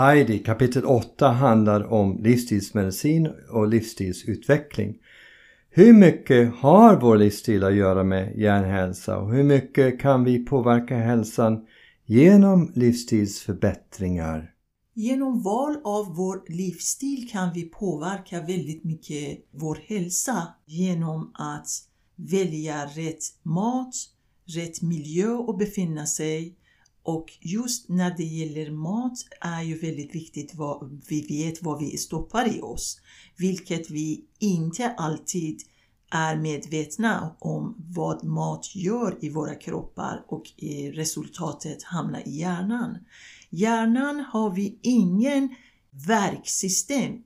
Heidi kapitel 8 handlar om livsstilsmedicin och livsstilsutveckling. Hur mycket har vår livsstil att göra med hjärnhälsa och hur mycket kan vi påverka hälsan genom livsstilsförbättringar? Genom val av vår livsstil kan vi påverka väldigt mycket vår hälsa genom att välja rätt mat, rätt miljö att befinna sig och just när det gäller mat är ju väldigt viktigt vad vi vet vad vi stoppar i oss, vilket vi inte alltid är medvetna om vad mat gör i våra kroppar och resultatet hamnar i hjärnan. Hjärnan har vi ingen verksystem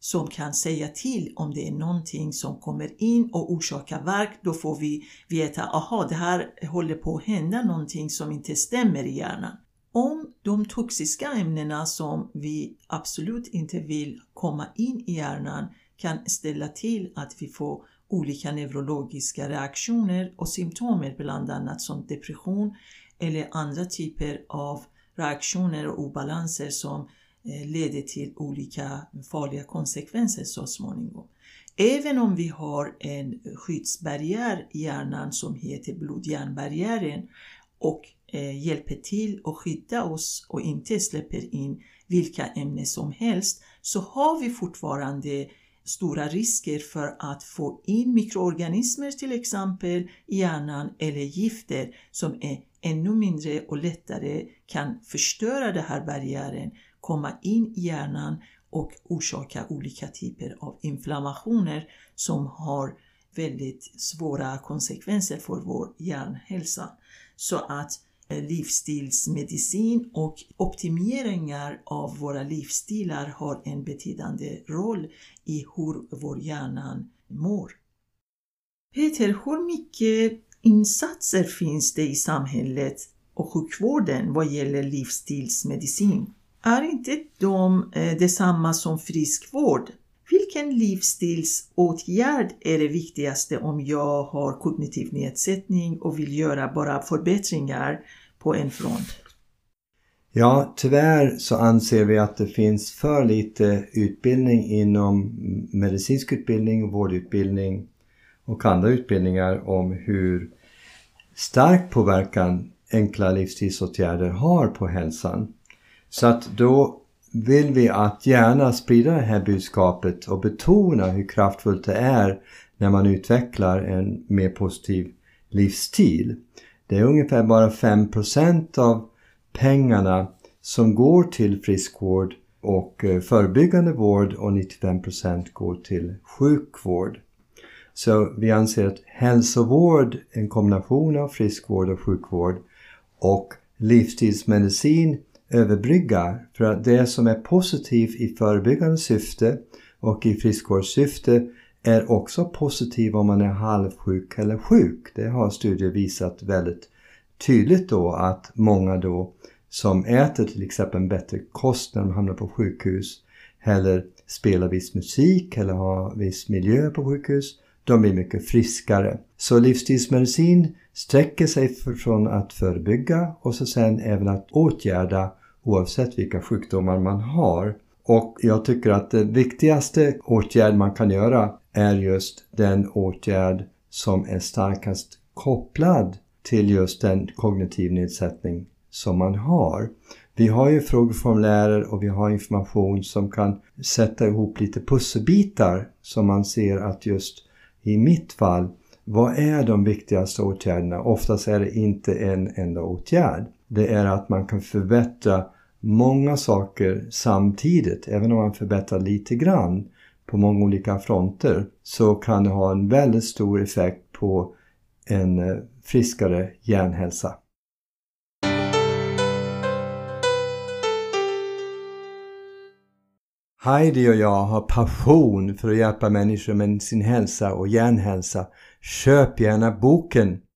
som kan säga till om det är någonting som kommer in och orsakar verk. Då får vi veta, aha det här håller på att hända någonting som inte stämmer i hjärnan. Om de toxiska ämnena som vi absolut inte vill komma in i hjärnan kan ställa till att vi får olika neurologiska reaktioner och symptom bland annat som depression eller andra typer av reaktioner och obalanser som Eh, leder till olika farliga konsekvenser så småningom. Även om vi har en skyddsbarriär i hjärnan som heter blod-hjärnbarriären och eh, hjälper till att skydda oss och inte släpper in vilka ämnen som helst så har vi fortfarande stora risker för att få in mikroorganismer till exempel i hjärnan eller gifter som är ännu mindre och lättare kan förstöra den här barriären komma in i hjärnan och orsaka olika typer av inflammationer som har väldigt svåra konsekvenser för vår hjärnhälsa. Så att livsstilsmedicin och optimeringar av våra livsstilar har en betydande roll i hur vår hjärna mår. Peter, hur mycket insatser finns det i samhället och sjukvården vad gäller livsstilsmedicin? Är inte de eh, detsamma som friskvård? Vilken livsstilsåtgärd är det viktigaste om jag har kognitiv nedsättning och vill göra bara förbättringar på en front? Ja, tyvärr så anser vi att det finns för lite utbildning inom medicinsk utbildning, vårdutbildning och andra utbildningar om hur stark påverkan enkla livsstilsåtgärder har på hälsan. Så att då vill vi att gärna sprida det här budskapet och betona hur kraftfullt det är när man utvecklar en mer positiv livsstil. Det är ungefär bara 5% av pengarna som går till friskvård och eh, förebyggande vård och 95% går till sjukvård. Så vi anser att hälsovård, en kombination av friskvård och sjukvård och livsstilsmedicin överbryggar. för att det som är positivt i förebyggande syfte och i friskvårdssyfte är också positiv om man är halvsjuk eller sjuk. Det har studier visat väldigt tydligt då att många då som äter till exempel en bättre kost när de hamnar på sjukhus eller spelar viss musik eller har viss miljö på sjukhus, de blir mycket friskare. Så livsstilsmedicin sträcker sig från att förebygga och så sen även att åtgärda oavsett vilka sjukdomar man har. Och jag tycker att den viktigaste åtgärd man kan göra är just den åtgärd som är starkast kopplad till just den kognitiv nedsättning som man har. Vi har ju frågeformulärer och vi har information som kan sätta ihop lite pusselbitar som man ser att just i mitt fall, vad är de viktigaste åtgärderna? Oftast är det inte en enda åtgärd det är att man kan förbättra många saker samtidigt. Även om man förbättrar lite grann på många olika fronter så kan det ha en väldigt stor effekt på en eh, friskare hjärnhälsa. Heidi och jag har passion för att hjälpa människor med sin hälsa och hjärnhälsa. Köp gärna boken